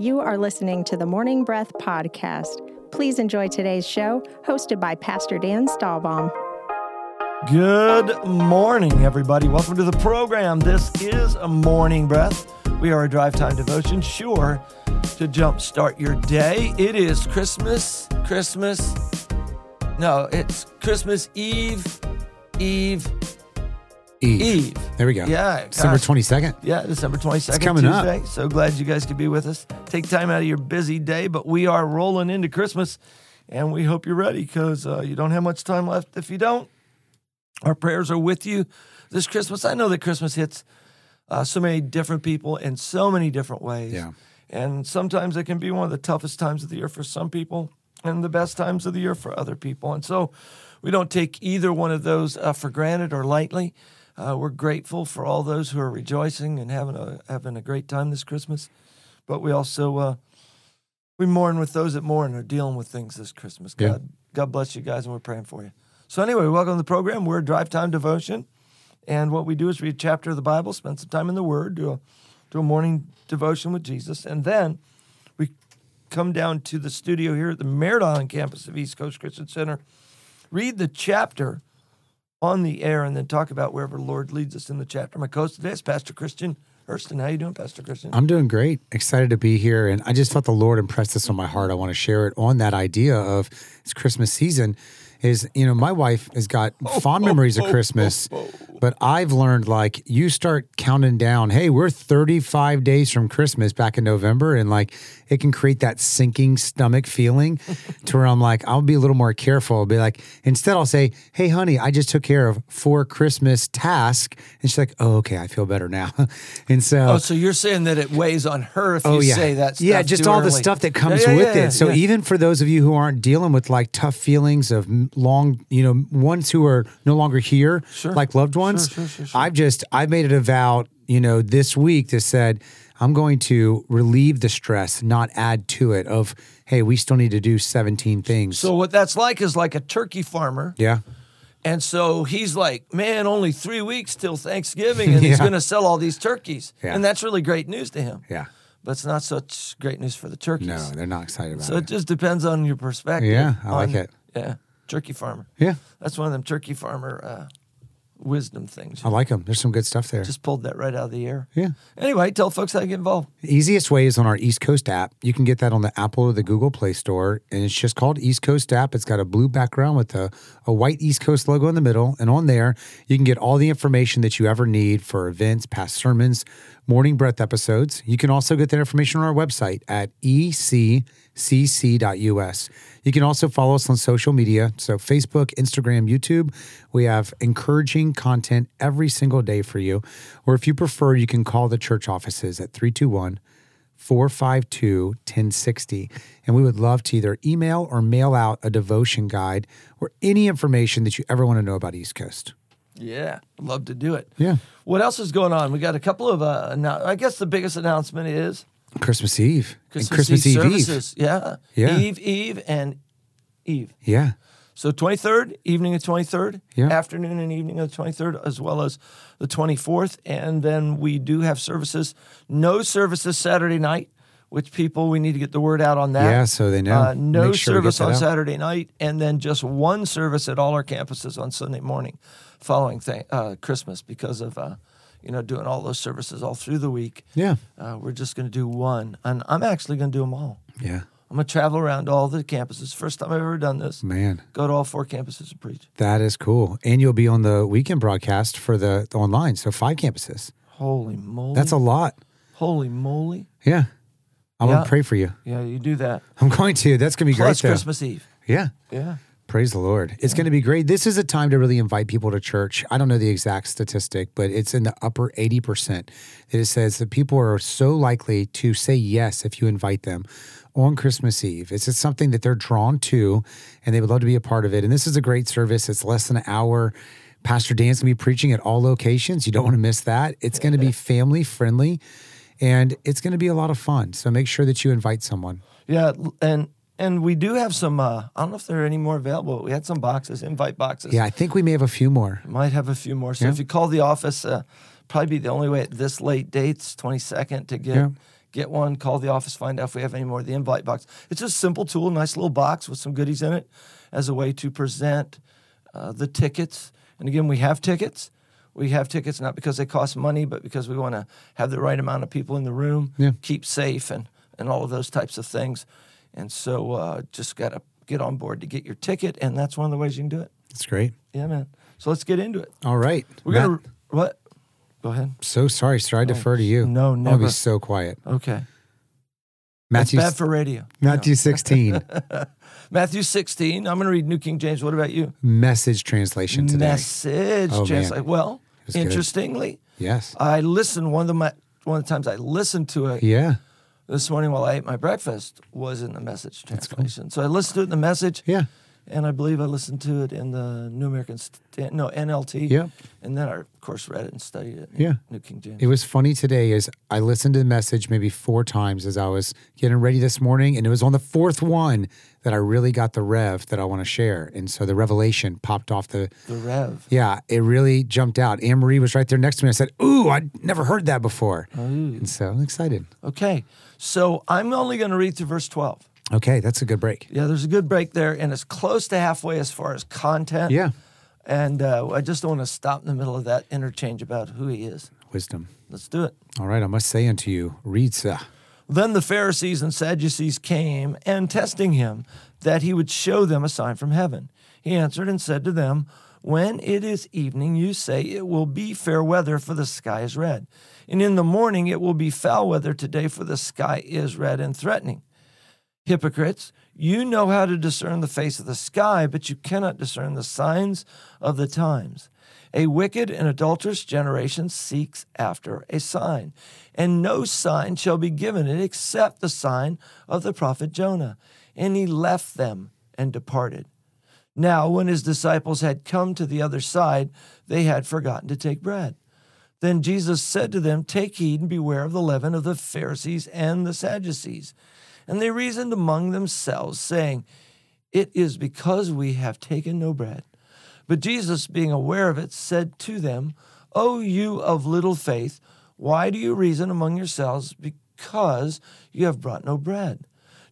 You are listening to the Morning Breath Podcast. Please enjoy today's show, hosted by Pastor Dan Stahlbaum. Good morning, everybody. Welcome to the program. This is a morning breath. We are a drive time devotion, sure to jumpstart your day. It is Christmas, Christmas. No, it's Christmas Eve, Eve, Eve. Eve. There we go. Yeah, December gosh. 22nd. Yeah, December 22nd, It's coming up. So glad you guys could be with us. Take time out of your busy day, but we are rolling into Christmas, and we hope you're ready because uh, you don't have much time left if you don't. Our prayers are with you this Christmas. I know that Christmas hits uh, so many different people in so many different ways. Yeah. And sometimes it can be one of the toughest times of the year for some people and the best times of the year for other people. And so we don't take either one of those uh, for granted or lightly. Uh, we're grateful for all those who are rejoicing and having a having a great time this Christmas, but we also uh, we mourn with those that mourn are dealing with things this Christmas. Yeah. God God bless you guys, and we're praying for you. So anyway, welcome to the program. We're a drive time devotion, and what we do is read a chapter of the Bible, spend some time in the Word, do a do a morning devotion with Jesus, and then we come down to the studio here at the Island campus of East Coast Christian Center, read the chapter on the air, and then talk about wherever the Lord leads us in the chapter. My co-host today is Pastor Christian Hurston. How you doing, Pastor Christian? I'm doing great. Excited to be here. And I just felt the Lord impress this on my heart. I want to share it on that idea of it's Christmas season. Is, you know, my wife has got oh, fond oh, memories of oh, Christmas, but I've learned like you start counting down, hey, we're 35 days from Christmas back in November. And like it can create that sinking stomach feeling to where I'm like, I'll be a little more careful. I'll be like, instead, I'll say, hey, honey, I just took care of four Christmas tasks. And she's like, oh, okay, I feel better now. and so, Oh, so you're saying that it weighs on her if Oh you yeah, say that stuff yeah, just all the stuff that comes yeah, with yeah, it. So even for those of you who aren't dealing with like tough feelings of long, you know, ones who are no longer here, Sure. like loved ones, sure, sure. I've just I've made it a vow, you know, this week to said I'm going to relieve the stress, not add to it. Of hey, we still need to do 17 things. So what that's like is like a turkey farmer, yeah, and so he's like, "Man, only three weeks till Thanksgiving, and he's going to sell all these turkeys," Yeah. and that's really great news to him. yeah. But it's not such great news for the turkeys. No, they're not excited about So it. So it just depends on your perspective. Yeah, I like it. Yeah, turkey farmer. Yeah, That's one of them turkey farmer uh, wisdom things. I like them. There's some good stuff there. Just pulled that right out of the air. yeah. Anyway, tell folks how to get involved. The easiest way is on our East Coast app. You can get that on the Apple or the Google Play Store, and it's just called East Coast app. It's got a blue background with a, a white East Coast logo in the middle, and on there you can get all the information that you ever need for events, past sermons, morning breath episodes. You can also get that information on our website at eccc.us. You can also follow us on social media, so Facebook, Instagram, YouTube. We have encouraging content every single day for you. Or if you prefer, you can call the church offices at 321 452 1060. And we would love to either email or mail out a devotion guide or any information that you ever want to know about East Coast. Yeah, love to do it. Yeah. What else is going on? We got a couple of. Uh, annou- I guess the biggest announcement is Christmas Eve. and Christmas, Eve, services. Yeah. Yeah. Eve, Eve, and Eve. Yeah. So 23rd, evening of 23rd, Yeah. afternoon and evening of the 23rd, as well as the 24th. And then we do have services. No services Saturday night, which people, we need to get the word out on that. Yeah, so they know. Uh, no sure service on out. Saturday night, and then just one service at all our campuses on Sunday morning following th- uh, Christmas because of, uh, you know, doing all those services all through the week. Yeah. Uh, we're just going to do one. And I'm actually going to do them all. Yeah. I'm going to travel around to all the campuses. First time I've ever done this. Man, Go to all four campuses and preach. that is cool. And you'll be on the weekend broadcast for the, the online. So five campuses. Holy moly. That's a lot. Holy moly. Yeah. I'm Yeah. going to pray for you. Yeah, you do that. I'm going to. That's going to be Plus great. though. Christmas Eve. Yeah. Yeah. Praise the Lord. It's going to be great. This is a time to really invite people to church. I don't know the exact statistic, but it's in the upper 80%. It says that people are so likely to say yes if you invite them on Christmas Eve. It's just something that they're drawn to and they would love to be a part of it. And this is a great service. It's less than an hour. Pastor Dan's going to be preaching at all locations. You don't want to miss that. It's going to be family friendly and it's going to be a lot of fun. So make sure that you invite someone. Yeah. And and we do have some uh, I don't know if there are any more available. We had some boxes, invite boxes. Yeah, I think we may have a few more. Might have a few more. So Yeah. if you call the office, uh, probably be the only way at this late dates, 22nd, to get Yeah. get one, call the office, find out if we have any more of the invite box. It's just a simple tool, nice little box with some goodies in it as a way to present uh, the tickets. And again, we have tickets. We have tickets not because they cost money, but because we want to have the right amount of people in the room, Yeah. keep safe, and, and all of those types of things. And so uh, just got to get on board to get your ticket, and that's one of the ways you can do it. That's great. Yeah, man. So let's get into it. All right. We're Matt, gonna what? Go ahead. so sorry, sir. I defer to you. no, no. I'll be so quiet. Okay. Matthew, That's bad for radio. Matthew 16, Matthew 16. I'm going to read New King James. What about you? message translation today. Message Oh, man. translate. Was good. interestingly, Yes. I listened one of the ma- one of the times I listened to it Yeah. this morning while I ate my breakfast was in the message translation. So I listened to it in the message, Yeah. And I believe I listened to it in the New American St- eh, no NLT. Yeah, And then I of course read it and studied it. Yeah. New King James. It was funny today is I listened to the message maybe four times as I was getting ready this morning, and it was on the fourth one that I really got the rev that I want to share. And so the revelation popped off the the Rev. yeah, it really jumped out. Anne Marie was right there next to me. I said, Ooh, I'd never heard that before. And so I'm excited. Okay. So I'm only going to read through verse 12. Okay, that's a good break. Yeah, there's a good break there, and it's close to halfway as far as content. Yeah. And uh, I just don't want to stop in the middle of that interchange about who he is. Wisdom. Let's do it. All right, I must say unto you, read, sir. Then the Pharisees and Sadducees came and testing him that he would show them a sign from heaven. He answered and said to them, When it is evening, you say it will be fair weather, for the sky is red. And in the morning it will be foul weather today, for the sky is red and threatening. Hypocrites, you know how to discern the face of the sky, but you cannot discern the signs of the times. A wicked and adulterous generation seeks after a sign, and no sign shall be given it except the sign of the prophet Jonah. And he left them and departed. Now, when his disciples had come to the other side, they had forgotten to take bread. Then Jesus said to them, Take heed and beware of the leaven of the Pharisees and the Sadducees. And they reasoned among themselves, saying, It is because we have taken no bread. But Jesus, being aware of it, said to them, O you of little faith, why do you reason among yourselves because you have brought no bread?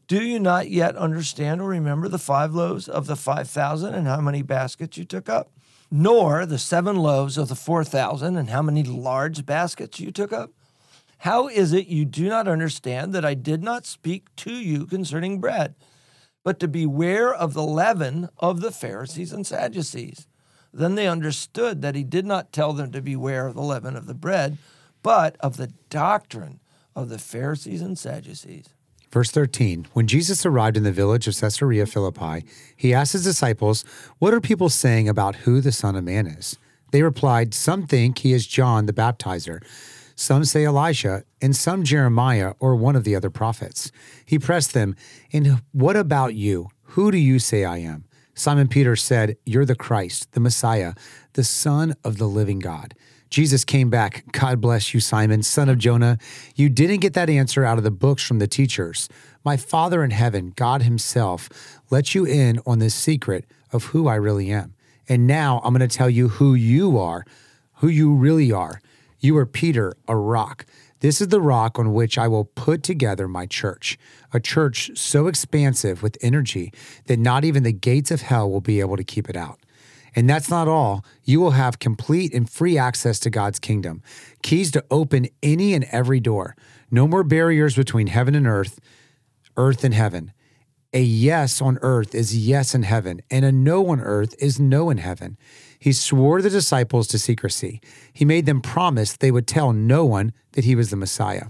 Do you not yet understand or remember the five loaves of the five thousand and how many baskets you took up? Nor the seven loaves of the four thousand and how many large baskets you took up? How is it you do not understand that I did not speak to you concerning bread, but to beware of the leaven of the Pharisees and Sadducees? Then they understood that he did not tell them to beware of the leaven of the bread, but of the doctrine of the Pharisees and Sadducees. Verse 13 When Jesus arrived in the village of Caesarea Philippi, he asked his disciples, What are people saying about who the Son of Man is? They replied, Some think he is John the Baptizer, some say Elijah, and some Jeremiah or one of the other prophets. He pressed them, And what about you? Who do you say I am? Simon Peter said, You're the Christ, the Messiah, the Son of the living God. Jesus came back. God bless you, Simon, son of Jonah. You didn't get that answer out of the books from the teachers. My Father in heaven, God Himself, let you in on this secret of who I really am. And now I'm going to tell you who you are, who you really are. You are Peter, a rock. This is the rock on which I will put together my church, a church so expansive with energy that not even the gates of hell will be able to keep it out. And that's not all. You will have complete and free access to God's kingdom, keys to open any and every door. No more barriers between heaven and earth, earth and heaven. A yes on earth is yes in heaven, and a no on earth is no in heaven. He swore the disciples to secrecy. He made them promise they would tell no one that he was the Messiah.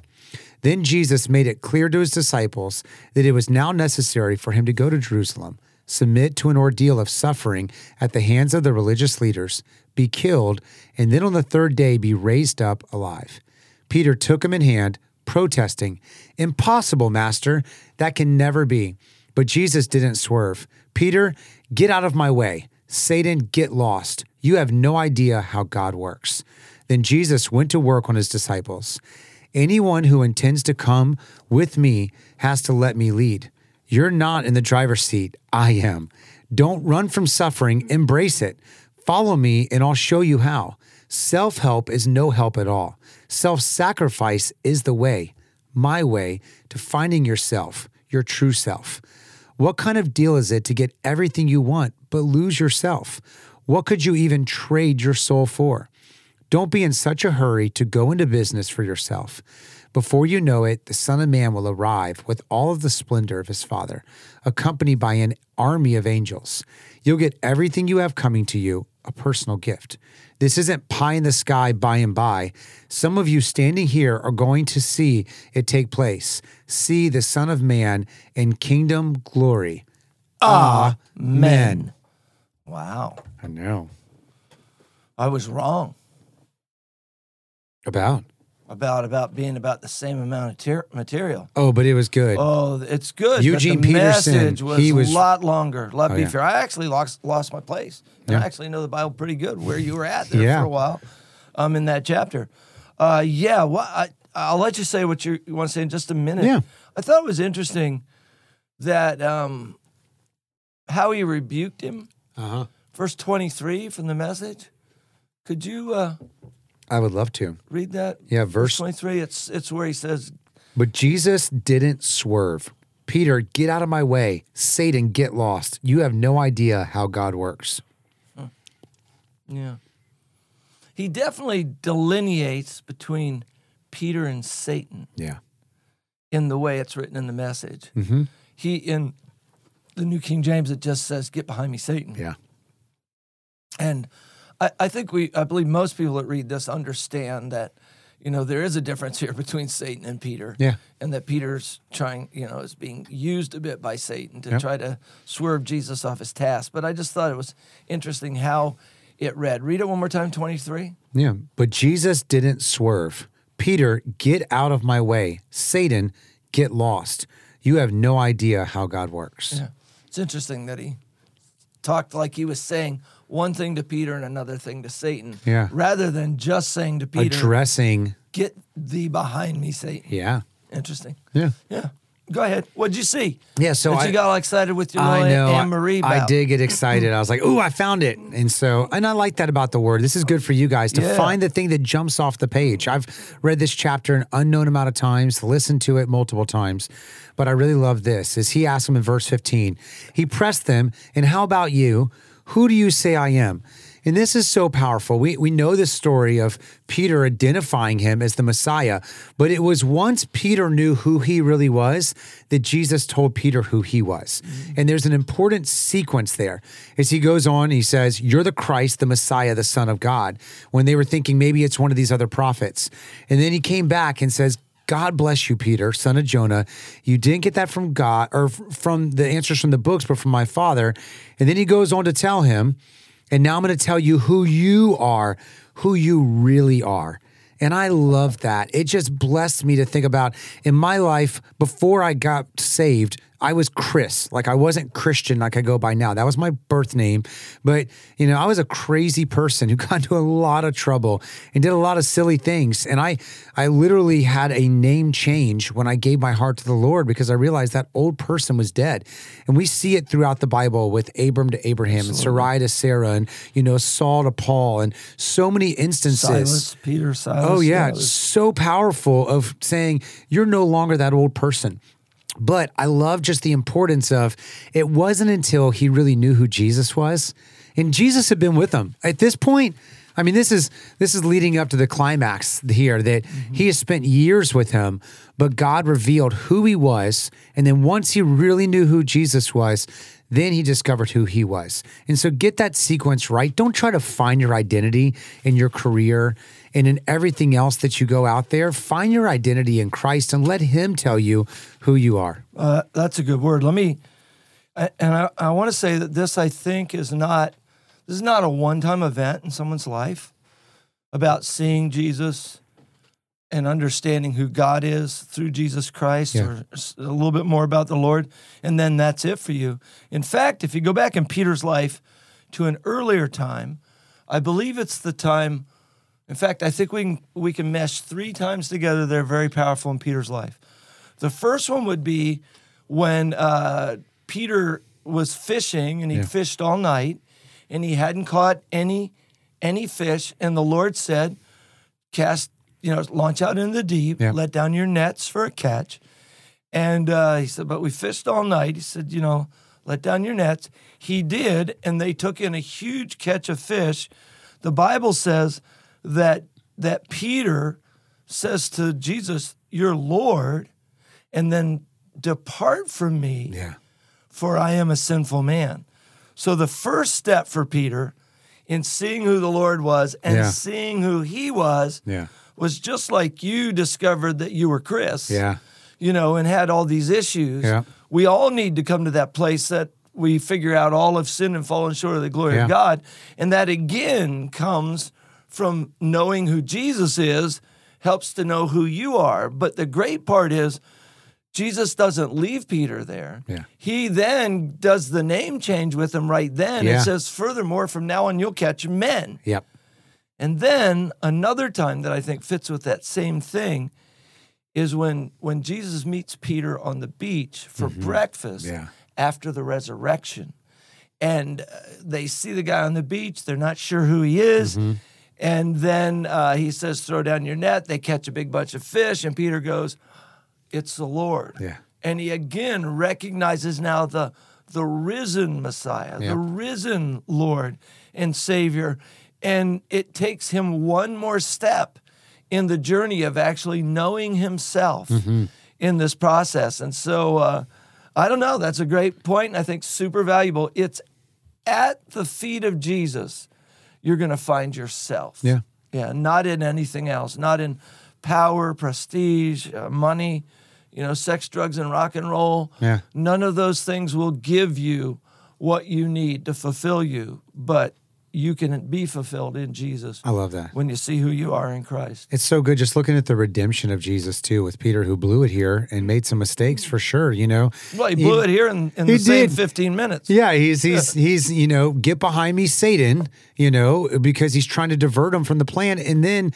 Then Jesus made it clear to his disciples that it was now necessary for him to go to Jerusalem, submit to an ordeal of suffering at the hands of the religious leaders, be killed, and then on the third day be raised up alive. Peter took him in hand, protesting, Impossible, Master, that can never be. But Jesus didn't swerve. Peter, get out of my way. Satan, get lost. You have no idea how God works. Then Jesus went to work on his disciples. Anyone who intends to come with me has to let me lead. You're not in the driver's seat. I am. Don't run from suffering, embrace it. Follow me, and I'll show you how. Self help is no help at all. Self sacrifice is the way. my way to finding yourself, your true self. What kind of deal is it to get everything you want but lose yourself? What could you even trade your soul for? Don't be in such a hurry to go into business for yourself. Before you know it, the Son of Man will arrive with all of the splendor of his Father, accompanied by an army of angels. You'll get everything you have coming to you, a personal gift. This isn't pie in the sky by and by. Some of you standing here are going to see it take place. See the Son of Man in kingdom glory. Amen. Wow. I know. I was wrong About. About about being about the same amount of ter- material. Oh, but it was good. Oh, it's good. Eugene the Peterson, message was, he was- a lot longer, a lot Oh, yeah. beefier. I actually lost lost my place. Yeah. I actually know the Bible pretty good. Where you were at there Yeah. for a while, um, in that chapter. Uh, yeah. Well, I, I'll let you say what you, you want to say in just a minute. Yeah. I thought it was interesting that um, how he rebuked him. Uh-huh. Verse twenty three from the message. Could you uh, I would love to. read that? Yeah, verse twenty three. It's it's where he says, But Jesus didn't swerve. Peter, get out of my way. Satan, get lost. You have no idea how God works. Yeah. He definitely delineates between Peter and Satan Yeah. in the way it's written in the message. Mm-hmm. He in the New King James it just says, "Get behind me, Satan." Yeah. And I, I think we, I believe most people that read this understand that, you know, there is a difference here between Satan and Peter. Yeah. And that Peter's trying, you know, is being used a bit by Satan to Yep. try to swerve Jesus off his task. But I just thought it was interesting how it read. Read it one more time, 23. Yeah. But Jesus didn't swerve. Peter, get out of my way. Satan, get lost. You have no idea how God works. Yeah. It's interesting that he talked like he was saying one thing to Peter and another thing to Satan. Yeah. Rather than just saying to Peter, Addressing. get thee behind me, Satan. Yeah. Interesting. Yeah. Yeah. Go ahead. What'd you see? Yeah, so that I- you got all excited with your I know. Anne Marie. I did get excited. I was like, "Ooh, I found it!" And so, and I like that about the word. This is good for you guys to Yeah. find the thing that jumps off the page. I've read this chapter an unknown amount of times, listened to it multiple times, but I really love this. Is he asked them in verse fifteen? He pressed them, and how about you? Who do you say I am? And this is so powerful. We, we know this story of Peter identifying him as the Messiah, but it was once Peter knew who he really was that Jesus told Peter who he was. Mm-hmm. And there's an important sequence there. As he goes on, he says, You're the Christ, the Messiah, the Son of God, when they were thinking maybe it's one of these other prophets. And then he came back and says, God bless you, Peter, son of Jonah. You didn't get that from God or from the answers from the books, but from my father. And then he goes on to tell him, and now I'm going to tell you who you are, who you really are. And I love that. It just blessed me to think about in my life before I got saved, I was Chris. Like I wasn't Christian like I go by now. That was my birth name. But, you know, I was a crazy person who got into a lot of trouble and did a lot of silly things. And I I literally had a name change when I gave my heart to the Lord because I realized that old person was dead. And we see it throughout the Bible with Abram to Abraham and Sarai to Sarah and, you know, Saul to Paul and so many instances. Silas, Peter, Silas. Oh yeah, was- so powerful of saying you're no longer that old person. But I love just the importance of it wasn't until he really knew who Jesus was, and Jesus had been with him at this point. I mean, this is this is leading up to the climax here that he has spent years with him, but God revealed who he was, and then once he really knew who Jesus was, then he discovered who he was. And so get that sequence right. Don't try to find your identity in your career and in everything else that you go out there. Find your identity in Christ and let him tell you who you are. Uh, that's a good word. Let me, I- and I, I want to say that this, I think, is not, this is not a one time event in someone's life about seeing Jesus and understanding who God is through Jesus Christ Yeah. or a little bit more about the Lord. And then that's it for you. In fact, if you go back in Peter's life to an earlier time, I believe it's the time. In fact, I think we can, we can mesh three times together. They're very powerful in Peter's life. The first one would be when uh, Peter was fishing and he Yeah. fished all night and he hadn't caught any any fish, and the Lord said, "Cast you know, launch out into the deep, Yeah. let down your nets for a catch. And uh, he said, but we fished all night. He said, you know, let down your nets. He did, and they took in a huge catch of fish. The Bible says that that Peter says to Jesus, "Your Lord," and then depart from me Yeah. for I am a sinful man. So the first step for Peter in seeing who the Lord was and Yeah. seeing who he was Yeah. was just like you discovered that you were Chris. Yeah. You know, and had all these issues. Yeah. We all need to come to that place that we figure out all of sin and fallen short of the glory Yeah. of God. And that again comes from knowing who Jesus is, helps to know who you are. But the great part is Jesus doesn't leave Peter there. Yeah. He then does the name change with him right then. Yeah. It says, furthermore, from now on, you'll catch men. Yep. And then another time that I think fits with that same thing is when when Jesus meets Peter on the beach for breakfast Mm-hmm. Yeah. after the resurrection. And uh, they see the guy on the beach, they're not sure who he is. Mm-hmm. And then uh, he says, Throw down your net. They catch a big bunch of fish, and Peter goes, It's the Lord. Yeah. And he again recognizes now the the risen Messiah, Yeah. the risen Lord and Savior. And it takes him one more step in the journey of actually knowing himself Mm-hmm. in this process. And so uh, I don't know. That's a great point, and I think super valuable. It's at the feet of Jesus you're going to find yourself. Yeah. Yeah, not in anything else, not in power, prestige, uh, money, you know, sex, drugs, and rock and roll. Yeah. None of those things will give you what you need to fulfill you, but you can be fulfilled in Jesus I love that. when you see who you are in Christ. It's so good just looking at the redemption of Jesus too with Peter who blew it here and made some mistakes for sure, you know. Well, he blew it here in, in he the same did. 15 minutes. Yeah, he's he's he's you know, get behind me, Satan, you know, because he's trying to divert him from the plan. And then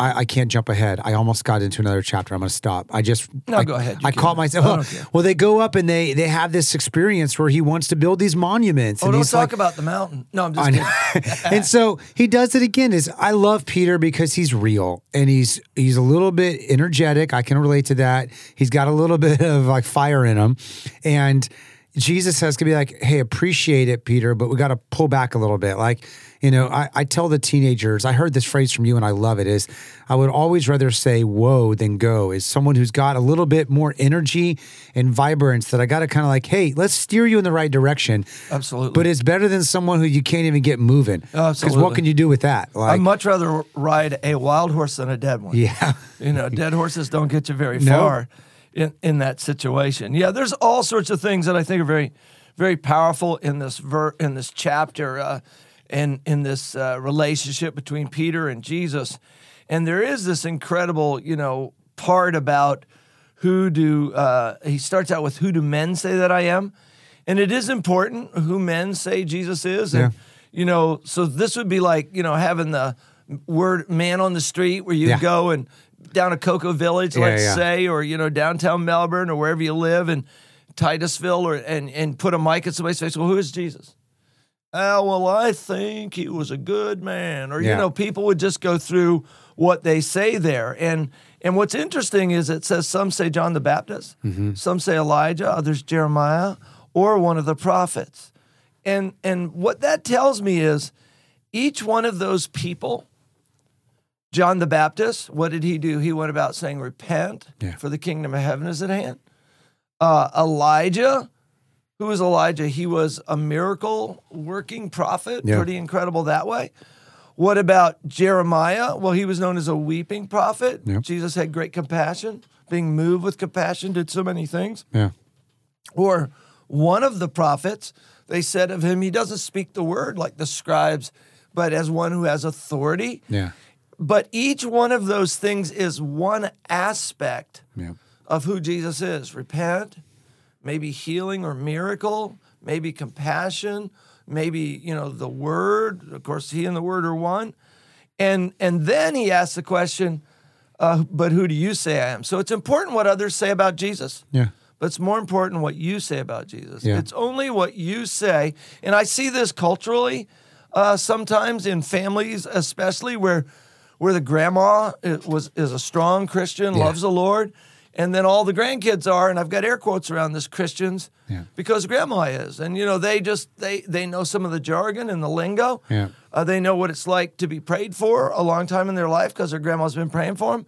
I, I can't jump ahead. I almost got into another chapter. I'm going to stop. I just No, I, go ahead. You I caught myself. I well, they go up and they they have this experience where he wants to build these monuments. Oh, and don't he's talk like, about the mountain. No, I'm just kidding. and so he does it again. Is I love Peter because he's real and he's he's a little bit energetic. I can relate to that. He's got a little bit of like fire in him, and Jesus has to be like, "Hey, appreciate it, Peter, but we got to pull back a little bit." Like, you know, I, I tell the teenagers. I heard this phrase from you, and I love it. Is I would always rather say "whoa" than "go." Is someone who's got a little bit more energy and vibrance that I got to kind of like, "Hey, let's steer you in the right direction." Absolutely. But it's better than someone who you can't even get moving. Because what can you do with that? Like, I'd much rather ride a wild horse than a dead one. yeah, You know, dead horses don't get you very No. far in, in that situation. Yeah, there's all sorts of things that I think are very, very powerful in this ver- in this chapter, uh, in in this uh, relationship between Peter and Jesus, and there is this incredible, you know, part about who do uh, he starts out with who do men say that I am, and it is important who men say Jesus is, and Yeah. you know, so this would be like you know having the word man on the street where you Yeah. go and down to Cocoa Village, Yeah, let's say, or you know downtown Melbourne or wherever you live, and Titusville, or and and put a mic at somebody's face. Well, who is Jesus? Oh, well, I think he was a good man, or you know, people would just go through what they say there, and and what's interesting is it says some say John the Baptist, Mm-hmm. some say Elijah, others Jeremiah, or one of the prophets, and and what that tells me is each one of those people John the Baptist, what did he do? He went about saying, Repent, Yeah. for the kingdom of heaven is at hand. Uh, Elijah, who was Elijah? He was a miracle working prophet, Yeah. pretty incredible that way. What about Jeremiah? Well, he was known as a weeping prophet. Jesus had great compassion, being moved with compassion, did so many things. yeah, Or one of the prophets, they said of him, he doesn't speak the word like the scribes, but as one who has authority. yeah, But each one of those things is one aspect yeah, of who Jesus is. Repent, maybe healing or miracle, maybe compassion, maybe, you know, the word. Of course, he and the word are one. And and then he asks the question, uh, but who do you say I am? So it's important what others say about Jesus. yeah, But it's more important what you say about Jesus. Yeah. It's only what you say. And I see this culturally uh, sometimes in families, especially where where the grandma is, was is a strong Christian, Yeah. loves the Lord, and then all the grandkids are, and I've got air quotes around this Christians Yeah. because grandma is, and you know they just they they know some of the jargon and the lingo. Yeah. Uh, they know what it's like to be prayed for a long time in their life because their grandma's been praying for them.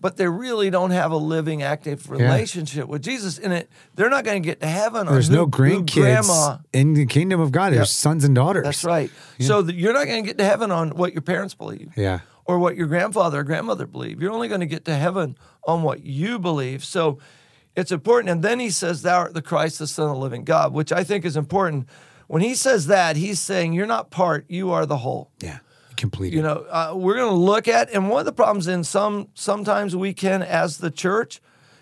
But they really don't have a living, active relationship with Jesus. in it, they're not going to get to heaven. on There's who- no grandkids grandma in the kingdom of God. There's sons and daughters. that's right. So that you're not going to get to heaven on what your parents believe Yeah. Or what your grandfather or grandmother believe. You're only going to get to heaven on what you believe. So it's important. And then he says, Thou art the Christ, the Son of the living God, which I think is important. When he says that, he's saying, You're not part, you are the whole. Yeah. Complete. You know, uh, we're going to look at, and one of the problems in some, sometimes we can, as the church,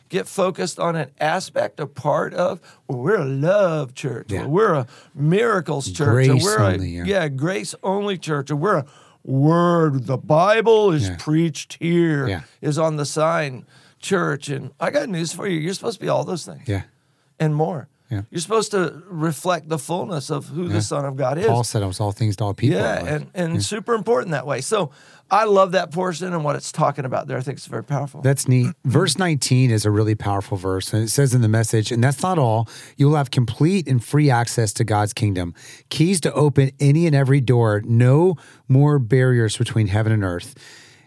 get focused on an aspect, a part of, well, we're a love church, Yeah. or we're a miracles church, Grace or we're only, a, yeah. grace only church, or we're a word, the Bible is Yeah. preached here, is Yeah. on the sign church. And I got news for you. You're supposed to be all those things yeah. and more. Yeah. You're supposed to reflect the fullness of who Yeah. the Son of God is. Paul said I was all things to all people. Yeah, Like, and, and super important that way. So I love that portion and what it's talking about there. I think it's very powerful. That's neat. Verse 19 is a really powerful verse. And it says in the message, and that's not all. You'll have complete and free access to God's kingdom, keys to open any and every door, no more barriers between heaven and earth.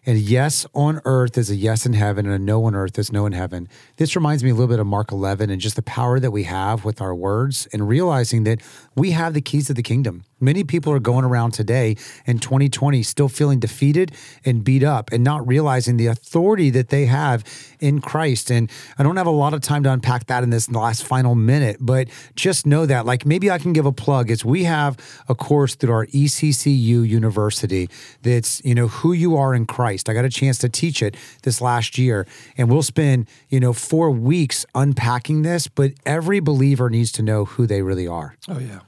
And yes on earth is a yes in heaven, and a no on earth is no in heaven. This reminds me a little bit of Mark 11 and just the power that we have with our words and realizing that we have the keys to the kingdom. Many people are going around today in 2020 still feeling defeated and beat up and not realizing the authority that they have in Christ. And I don't have a lot of time to unpack that in this last final minute, but just know that, like, maybe I can give a plug. Is we have a course through our ECCU University that's, you know, who you are in Christ. I got a chance to teach it this last year, and we'll spend, you know, four weeks unpacking this, but every believer needs to know who they really are. oh yeah,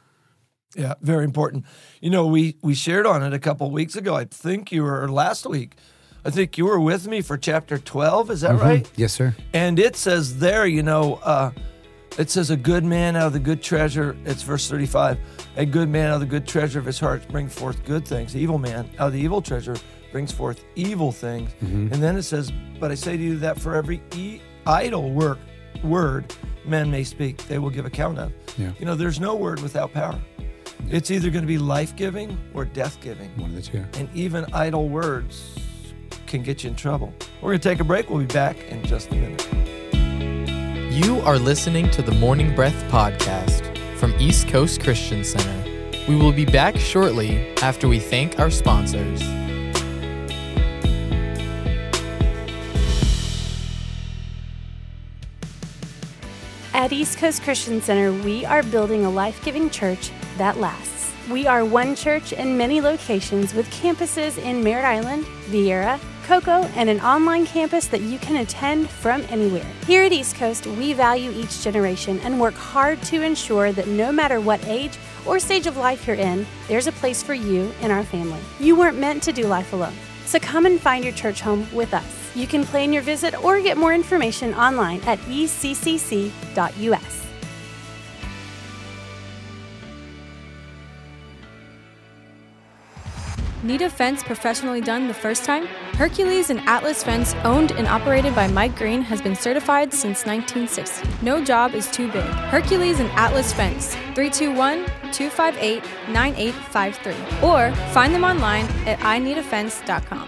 yeah, very important. You know, we we shared on it a couple weeks ago. I think you were or last week. I think you were with me for chapter twelve. Is that right? Yes, sir. And it says there, you know, uh, it says a good man out of the good treasure. It's verse 35. A good man out of the good treasure of his heart brings forth good things. The evil man out of the evil treasure brings forth evil things. Mm-hmm. And then it says, But I say to you that for every e- idle work, word men may speak, they will give account of. Yeah. You know, there's no word without power. It's either going to be life giving or death giving. One of the two. And even idle words can get you in trouble. We're going to take a break. We'll be back in just a minute. You are listening to the Morning Breath podcast from East Coast Christian Center. We will be back shortly after we thank our sponsors. At East Coast Christian Center, we are building a life giving church that lasts. We are one church in many locations with campuses in Merritt Island, Viera, Cocoa, and an online campus that you can attend from anywhere. Here at East Coast, we value each generation and work hard to ensure that no matter what age or stage of life you're in, there's a place for you in our family. You weren't meant to do life alone. So come and find your church home with us. You can plan your visit or get more information online at eccc.us. Need a fence professionally done the first time? Hercules and Atlas Fence, owned and operated by Mike Green, has been certified since 1960. No job is too big. Hercules and Atlas Fence, 321 258 9853. Or find them online at ineedafence.com.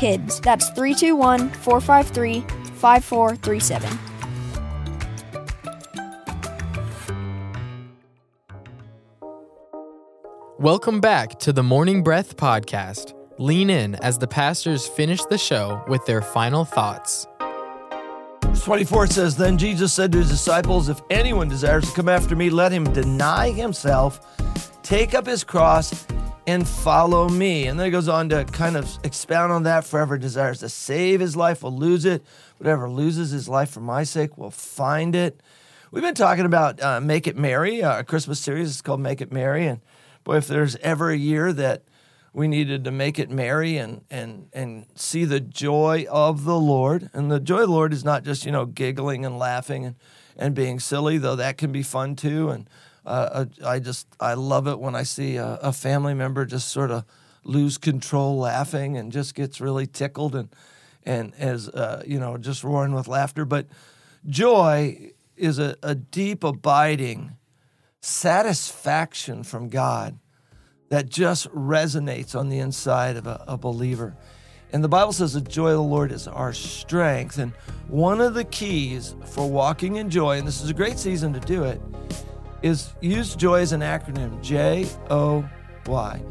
KIDS. That's 321 453 5437. Welcome back to the Morning Breath Podcast. Lean in as the pastors finish the show with their final thoughts. Verse 24 says, Then Jesus said to his disciples, If anyone desires to come after me, let him deny himself, take up his cross, and follow me. And then he goes on to kind of expound on that. Forever desires to save his life will lose it. Whatever loses his life for my sake will find it. We've been talking about uh, Make It Merry, uh, a Christmas series. It's called Make It Merry. And boy, if there's ever a year that we needed to make it merry and and and see the joy of the Lord. And the joy of the Lord is not just you know giggling and laughing and and being silly, though that can be fun too. And uh, I just I love it when I see a, a family member just sort of lose control laughing and just gets really tickled and and as uh, you know just roaring with laughter. But joy is a, a deep abiding satisfaction from God that just resonates on the inside of a, a, believer. And the Bible says the joy of the Lord is our strength. And one of the keys for walking in joy, and this is a great season to do it, is use joy as an acronym J O Y.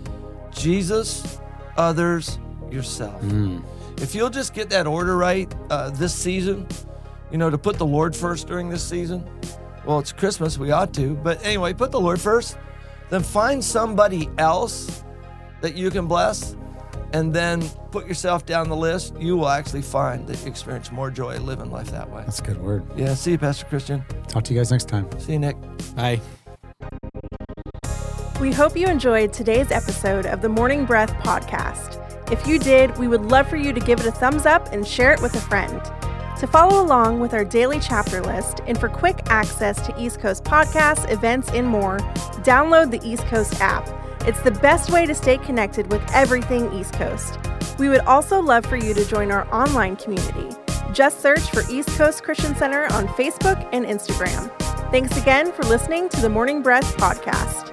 Jesus, others, yourself. Mm. If you'll just get that order right uh, this season, you know, to put the Lord first during this season, well, it's Christmas, we ought to. But anyway, put the Lord first then find somebody else that you can bless and then put yourself down the list. You will actually find that you experience more joy living life that way. That's a good word. Yeah. See you, Pastor Christian. Talk to you guys next time. See you, Nick. Bye. We hope you enjoyed today's episode of the Morning Breath podcast. If you did, we would love for you to give it a thumbs up and share it with a friend. To follow along with our daily chapter list and for quick access to East Coast podcasts, events, and more, download the East Coast app. It's the best way to stay connected with everything East Coast. We would also love for you to join our online community. Just search for East Coast Christian Center on Facebook and Instagram. Thanks again for listening to the Morning Breath podcast.